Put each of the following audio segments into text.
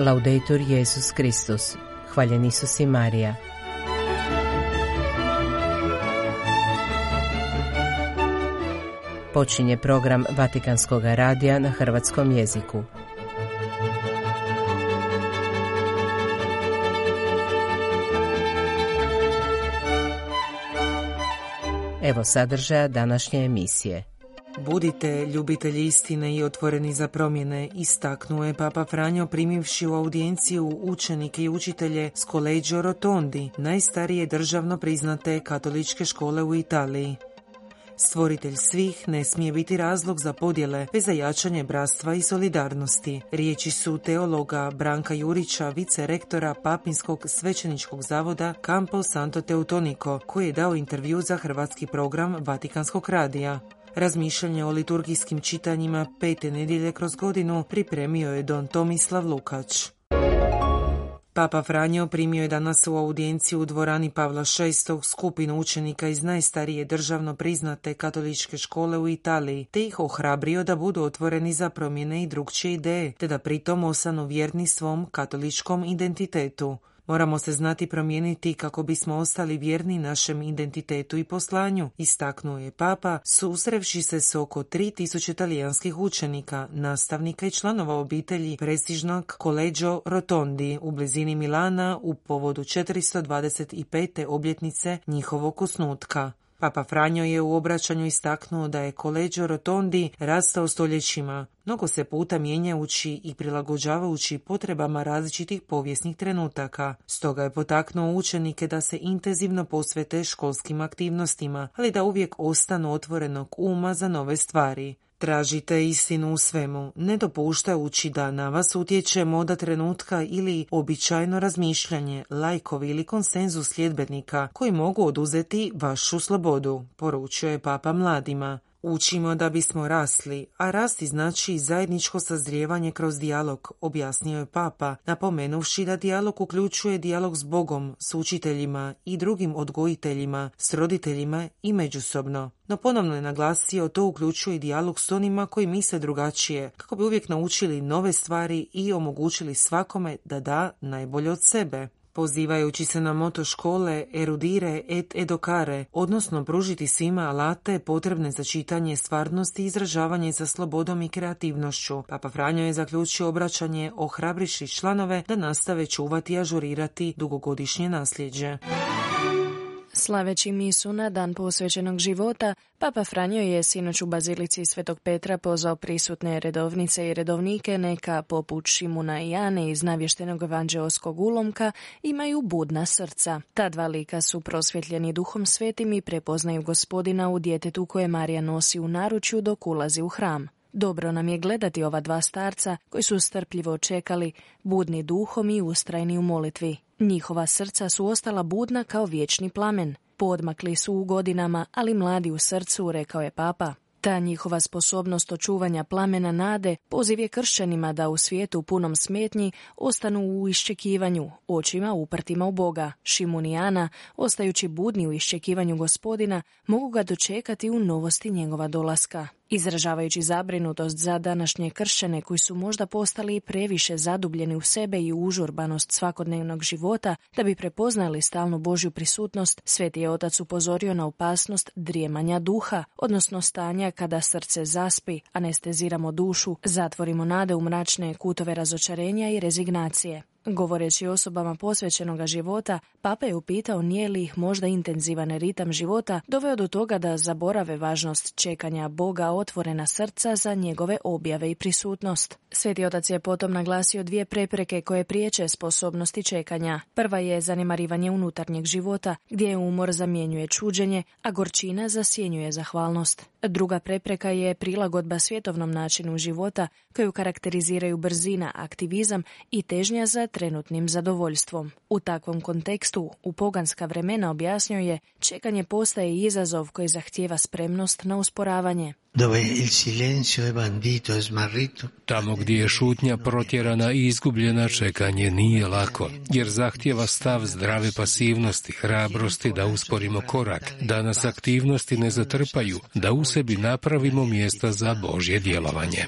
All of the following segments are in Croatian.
Laudetur Jesus Kristus. Hvaljen Isus i Marija. Počinje program Vatikanskog radija na hrvatskom jeziku. Evo sadržaja današnje emisije. Budite ljubitelji istine i otvoreni za promjene, istaknuo je Papa Franjo primivši u audijenciju učenike i učitelje s Collegio Rotondi, najstarije državno priznate katoličke škole u Italiji. Stvoritelj svih ne smije biti razlog za podjele, već za jačanje bratstva i solidarnosti. Riječi su teologa Branka Jurića, vice-rektora Papinskog svećeničkog zavoda Campo Santo Teutonico, koji je dao intervju za hrvatski program Vatikanskog radija. Razmišljanje o liturgijskim čitanjima pete nedjelje kroz godinu pripremio je Don Tomislav Lukač. Papa Franjo primio je danas u audijenciju u dvorani Pavla VI skupinu učenika iz najstarije državno priznate katoličke škole u Italiji, te ih ohrabrio da budu otvoreni za promjene i drugčije ideje, te da pritom osanu vjerni svom katoličkom identitetu. Moramo se znati promijeniti kako bismo ostali vjerni našem identitetu i poslanju, istaknuo je Papa, susrevši se s oko 3000 talijanskih učenika, nastavnika i članova obitelji prestižnog Collegio Rotondi u blizini Milana u povodu 425. obljetnice njihovog osnutka. Papa Franjo je u obraćanju istaknuo da je koleđo Rotondi rastao stoljećima, mnogo se puta mijenjajući i prilagođavajući potrebama različitih povijesnih trenutaka. Stoga je potaknuo učenike da se intenzivno posvete školskim aktivnostima, ali da uvijek ostanu otvorenog uma za nove stvari. Tražite istinu u svemu, ne dopuštajući da na vas utječe moda trenutka ili običajno razmišljanje, lajkovi ili konsenzus sljedbenika koji mogu oduzeti vašu slobodu, poručio je papa mladima. Učimo da bismo rasli, a rasti znači zajedničko sazrijevanje kroz dijalog, objasnio je papa, napomenuvši da dijalog uključuje dijalog s Bogom, s učiteljima i drugim odgojiteljima, s roditeljima i međusobno. No ponovno je naglasio to uključuje dijalog s onima koji misle drugačije, kako bi uvijek naučili nove stvari i omogućili svakome da da najbolje od sebe pozivajući se na moto škole erudire et edokare, odnosno pružiti svima alate potrebne za čitanje stvarnosti i izražavanje za slobodom i kreativnošću. Papa Franjo je zaključio obraćanje ohrabriši članove da nastave čuvati i ažurirati dugogodišnje nasljeđe. Slaveći misu na dan posvećenog života, Papa Franjo je sinoć u Bazilici Svetog Petra pozvao prisutne redovnice i redovnike neka, poput Šimuna i Jane iz navještenog evanđeoskog ulomka, imaju budna srca. Ta dva lika su prosvjetljeni duhom svetim i prepoznaju gospodina u djetetu koje Marija nosi u naručju dok ulazi u hram. Dobro nam je gledati ova dva starca koji su strpljivo čekali, budni duhom i ustrajni u molitvi. Njihova srca su ostala budna kao vječni plamen. Podmakli su u godinama, ali mladi u srcu, rekao je papa. Ta njihova sposobnost očuvanja plamena nade poziv je kršćanima da u svijetu punom smetnji ostanu u iščekivanju, očima uprtima u Boga. Šimunijana, ostajući budni u iščekivanju gospodina, mogu ga dočekati u novosti njegova dolaska. Izražavajući zabrinutost za današnje kršćane koji su možda postali previše zadubljeni u sebe i užurbanost svakodnevnog života, da bi prepoznali stalnu Božju prisutnost, Sveti je Otac upozorio na opasnost drijemanja duha, odnosno stanja kada srce zaspi, anesteziramo dušu, zatvorimo nade u mračne kutove razočarenja i rezignacije. Govoreći osobama posvećenoga života, papa je upitao nije li ih možda intenzivan ritam života doveo do toga da zaborave važnost čekanja Boga otvorena srca za njegove objave i prisutnost. Sveti otac je potom naglasio dvije prepreke koje priječe sposobnosti čekanja. Prva je zanemarivanje unutarnjeg života, gdje umor zamjenjuje čuđenje, a gorčina zasjenjuje zahvalnost. Druga prepreka je prilagodba svjetovnom načinu života koju karakteriziraju brzina, aktivizam i težnja za trenutnim zadovoljstvom. U takvom kontekstu, u poganska vremena objasnio je, čekanje postaje izazov koji zahtijeva spremnost na usporavanje. Tamo gdje je šutnja protjerana i izgubljena čekanje nije lako, jer zahtjeva stav zdrave pasivnosti, hrabrosti da usporimo korak, da nas aktivnosti ne zatrpaju, da u sebi napravimo mjesta za Božje djelovanje.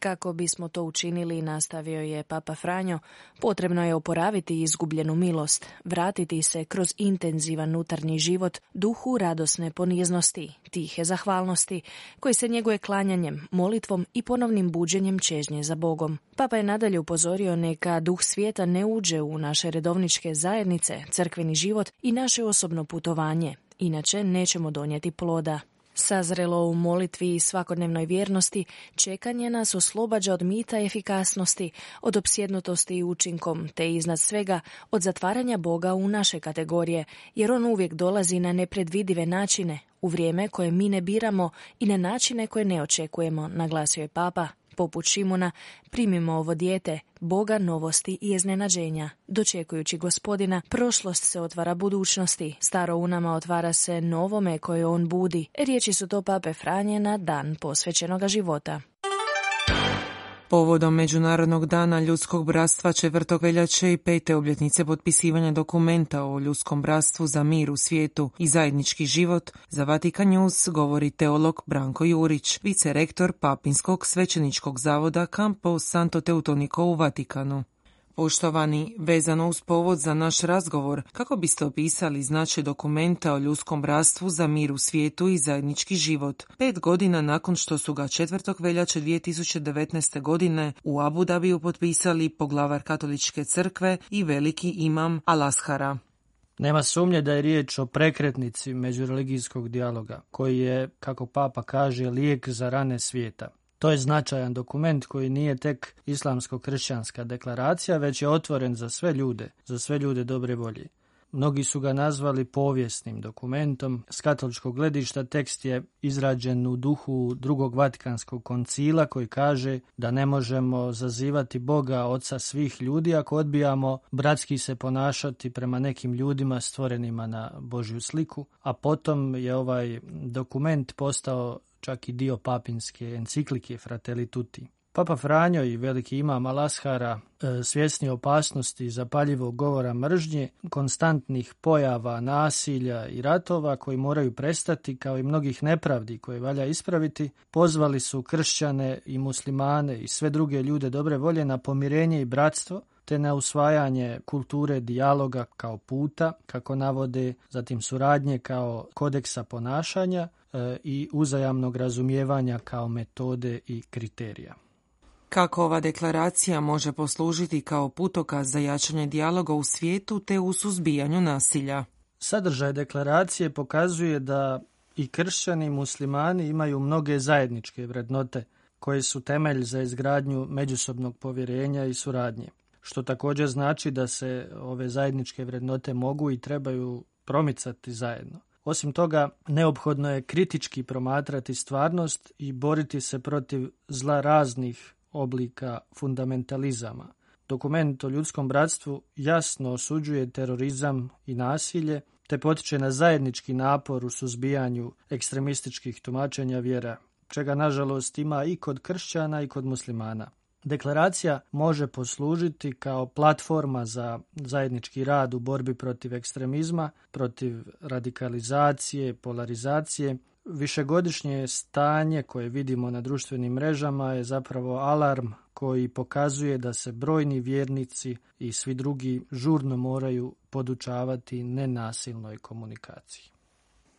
Kako bismo to učinili, nastavio je Papa Franjo, potrebno je oporaviti izgubljenu milost, vratiti se kroz intenzivan unutarnji život duhu radosne poniznosti, tihe zahvalnosti, koji se njeguje klanjanjem, molitvom i ponovnim buđenjem čežnje za Bogom. Papa je nadalje upozorio neka duh svijeta ne uđe u naše redovničke zajednice, crkveni život i naše osobno putovanje, inače nećemo donijeti ploda. Sazrelo u molitvi i svakodnevnoj vjernosti, čekanje nas oslobađa od mita efikasnosti, od opsjednutosti i učinkom, te iznad svega od zatvaranja Boga u naše kategorije, jer on uvijek dolazi na nepredvidive načine, u vrijeme koje mi ne biramo i na načine koje ne očekujemo, naglasio je Papa poput Šimuna, primimo ovo dijete, Boga novosti i iznenađenja. Dočekujući gospodina, prošlost se otvara budućnosti, staro u nama otvara se novome koje on budi. Riječi su to pape Franje na dan posvećenoga života. Povodom Međunarodnog dana ljudskog bratstva četvrtog veljače i pete obljetnice potpisivanja dokumenta o ljudskom bratstvu za mir u svijetu i zajednički život, za Vatikan News govori teolog Branko Jurić, vicerektor Papinskog svećeničkog zavoda Campo Santo Teutoniko u Vatikanu. Poštovani, vezano uz povod za naš razgovor, kako biste opisali značaj dokumenta o ljudskom bratstvu za mir u svijetu i zajednički život, pet godina nakon što su ga 4. veljače 2019. godine u Abu Dhabiju potpisali poglavar katoličke crkve i veliki imam Alashara. Nema sumnje da je riječ o prekretnici međureligijskog dijaloga, koji je, kako papa kaže, lijek za rane svijeta. To je značajan dokument koji nije tek islamsko-kršćanska deklaracija, već je otvoren za sve ljude, za sve ljude dobre volje. Mnogi su ga nazvali povijesnim dokumentom. S katoličkog gledišta tekst je izrađen u duhu drugog vatikanskog koncila koji kaže da ne možemo zazivati Boga, oca svih ljudi ako odbijamo bratski se ponašati prema nekim ljudima stvorenima na Božju sliku, a potom je ovaj dokument postao čak i dio papinske enciklike Fratelli Tutti. Papa Franjo i veliki imam Alashara e, svjesni opasnosti zapaljivog govora mržnje, konstantnih pojava nasilja i ratova koji moraju prestati kao i mnogih nepravdi koje valja ispraviti, pozvali su kršćane i muslimane i sve druge ljude dobre volje na pomirenje i bratstvo, te na usvajanje kulture dijaloga kao puta, kako navode, zatim suradnje kao kodeksa ponašanja e, i uzajamnog razumijevanja kao metode i kriterija. Kako ova deklaracija može poslužiti kao putokaz za jačanje dijaloga u svijetu te u suzbijanju nasilja? Sadržaj deklaracije pokazuje da i kršćani i muslimani imaju mnoge zajedničke vrednote koje su temelj za izgradnju međusobnog povjerenja i suradnje što također znači da se ove zajedničke vrednote mogu i trebaju promicati zajedno. Osim toga, neophodno je kritički promatrati stvarnost i boriti se protiv zla raznih oblika fundamentalizama. Dokument o ljudskom bratstvu jasno osuđuje terorizam i nasilje, te potiče na zajednički napor u suzbijanju ekstremističkih tumačenja vjera, čega nažalost ima i kod kršćana i kod muslimana. Deklaracija može poslužiti kao platforma za zajednički rad u borbi protiv ekstremizma, protiv radikalizacije, polarizacije. Višegodišnje stanje koje vidimo na društvenim mrežama je zapravo alarm koji pokazuje da se brojni vjernici i svi drugi žurno moraju podučavati nenasilnoj komunikaciji.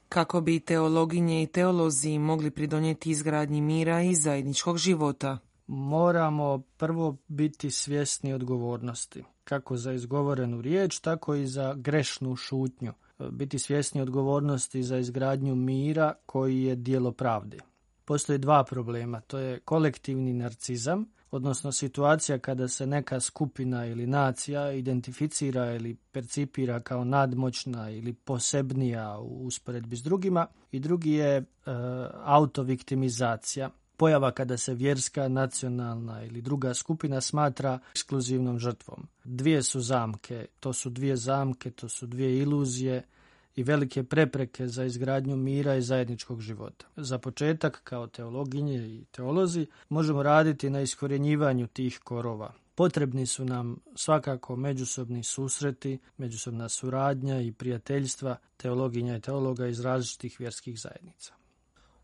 Kako bi teologinje i teolozi mogli pridonijeti izgradnji mira i zajedničkog života? moramo prvo biti svjesni odgovornosti, kako za izgovorenu riječ, tako i za grešnu šutnju. Biti svjesni odgovornosti za izgradnju mira koji je dijelo pravde. Postoje dva problema, to je kolektivni narcizam, odnosno situacija kada se neka skupina ili nacija identificira ili percipira kao nadmoćna ili posebnija u usporedbi s drugima. I drugi je e, autoviktimizacija pojava kada se vjerska, nacionalna ili druga skupina smatra ekskluzivnom žrtvom. Dvije su zamke, to su dvije zamke, to su dvije iluzije i velike prepreke za izgradnju mira i zajedničkog života. Za početak, kao teologinje i teolozi, možemo raditi na iskorjenjivanju tih korova. Potrebni su nam svakako međusobni susreti, međusobna suradnja i prijateljstva teologinja i teologa iz različitih vjerskih zajednica.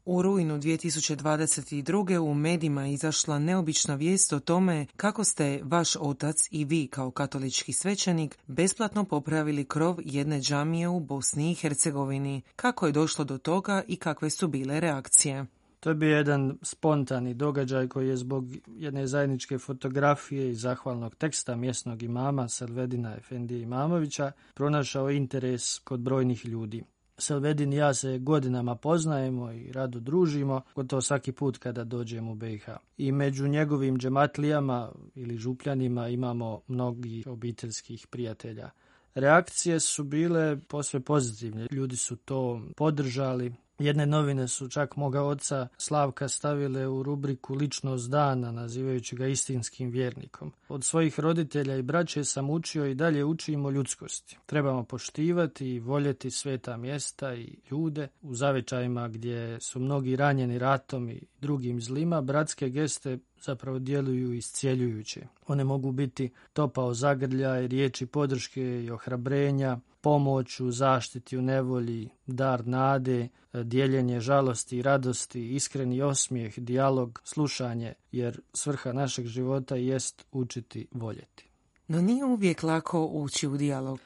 U rujnu 2022. u medijima izašla neobična vijest o tome kako ste vaš otac i vi kao katolički svećenik besplatno popravili krov jedne džamije u Bosni i Hercegovini. Kako je došlo do toga i kakve su bile reakcije? To je bio jedan spontani događaj koji je zbog jedne zajedničke fotografije i zahvalnog teksta mjesnog imama Selvedina Efendije Imamovića pronašao interes kod brojnih ljudi. Selvedin i ja se godinama poznajemo i rado družimo, gotovo svaki put kada dođemo u BiH. I među njegovim džematlijama ili župljanima imamo mnogi obiteljskih prijatelja. Reakcije su bile posve pozitivne. Ljudi su to podržali, Jedne novine su čak moga oca Slavka stavile u rubriku Ličnost dana, nazivajući ga istinskim vjernikom. Od svojih roditelja i braće sam učio i dalje učimo ljudskosti. Trebamo poštivati i voljeti sveta mjesta i ljude. U zavičajima gdje su mnogi ranjeni ratom i drugim zlima, bratske geste zapravo djeluju iscijeljujuće. One mogu biti topao zagrljaj, riječi podrške i ohrabrenja, pomoć u zaštiti u nevolji, dar nade, dijeljenje žalosti i radosti, iskreni osmijeh, dijalog, slušanje, jer svrha našeg života jest učiti voljeti. No nije uvijek lako ući u dijalog.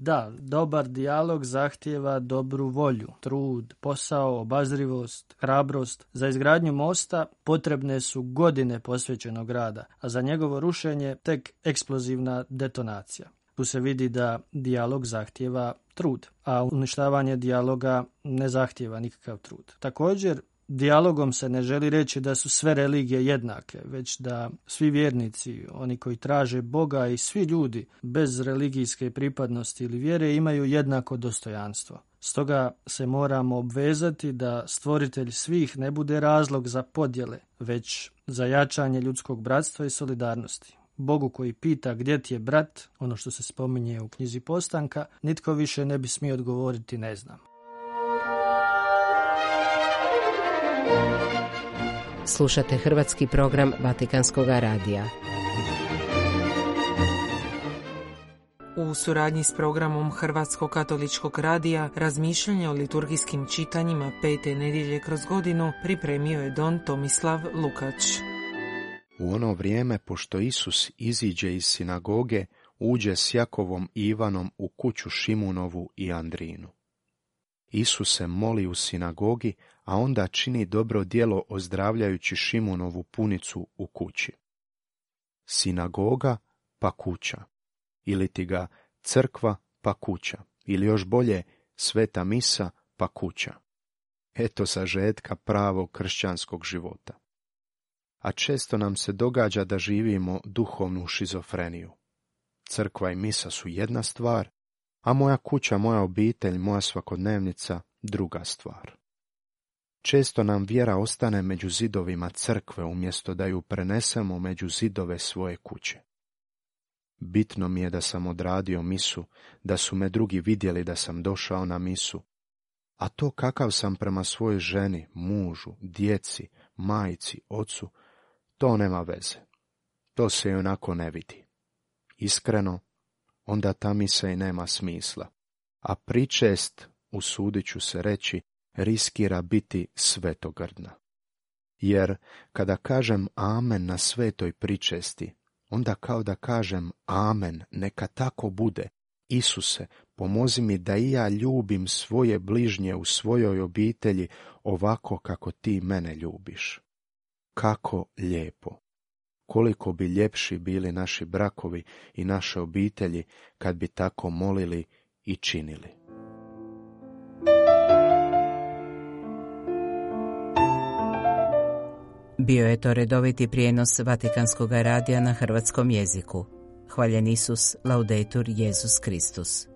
Da, dobar dijalog zahtjeva dobru volju, trud, posao, obazrivost, hrabrost. Za izgradnju mosta potrebne su godine posvećenog rada, a za njegovo rušenje tek eksplozivna detonacija. Tu se vidi da dijalog zahtjeva trud, a uništavanje dijaloga ne zahtjeva nikakav trud. Također, Dijalogom se ne želi reći da su sve religije jednake, već da svi vjernici, oni koji traže Boga i svi ljudi bez religijske pripadnosti ili vjere imaju jednako dostojanstvo. Stoga se moramo obvezati da stvoritelj svih ne bude razlog za podjele, već za jačanje ljudskog bratstva i solidarnosti. Bogu koji pita gdje ti je brat, ono što se spominje u knjizi postanka, nitko više ne bi smio odgovoriti ne znam. Slušate hrvatski program Vatikanskog radija. U suradnji s programom Hrvatskog katoličkog radija razmišljanje o liturgijskim čitanjima pete nedjelje kroz godinu pripremio je Don Tomislav Lukač. U ono vrijeme, pošto Isus iziđe iz sinagoge, uđe s Jakovom i Ivanom u kuću Šimunovu i Andrinu. Isus se moli u sinagogi, a onda čini dobro djelo ozdravljajući Šimunovu punicu u kući. Sinagoga pa kuća, ili ti ga crkva pa kuća, ili još bolje sveta misa pa kuća. Eto sažetka pravog kršćanskog života. A često nam se događa da živimo duhovnu šizofreniju. Crkva i misa su jedna stvar, a moja kuća, moja obitelj, moja svakodnevnica druga stvar. Često nam vjera ostane među zidovima crkve umjesto da ju prenesemo među zidove svoje kuće. Bitno mi je da sam odradio misu, da su me drugi vidjeli da sam došao na misu, a to kakav sam prema svojoj ženi, mužu, djeci, majci, ocu, to nema veze. To se i onako ne vidi. Iskreno, onda ta misa i nema smisla. A pričest, usudit ću se reći, riskira biti svetogrdna. Jer kada kažem amen na svetoj pričesti, onda kao da kažem amen, neka tako bude. Isuse, pomozi mi da i ja ljubim svoje bližnje u svojoj obitelji ovako kako ti mene ljubiš. Kako lijepo! Koliko bi ljepši bili naši brakovi i naše obitelji kad bi tako molili i činili. Bio je to redoviti prijenos Vatikanskog radija na hrvatskom jeziku. Hvaljen Isus, laudetur Jezus Kristus.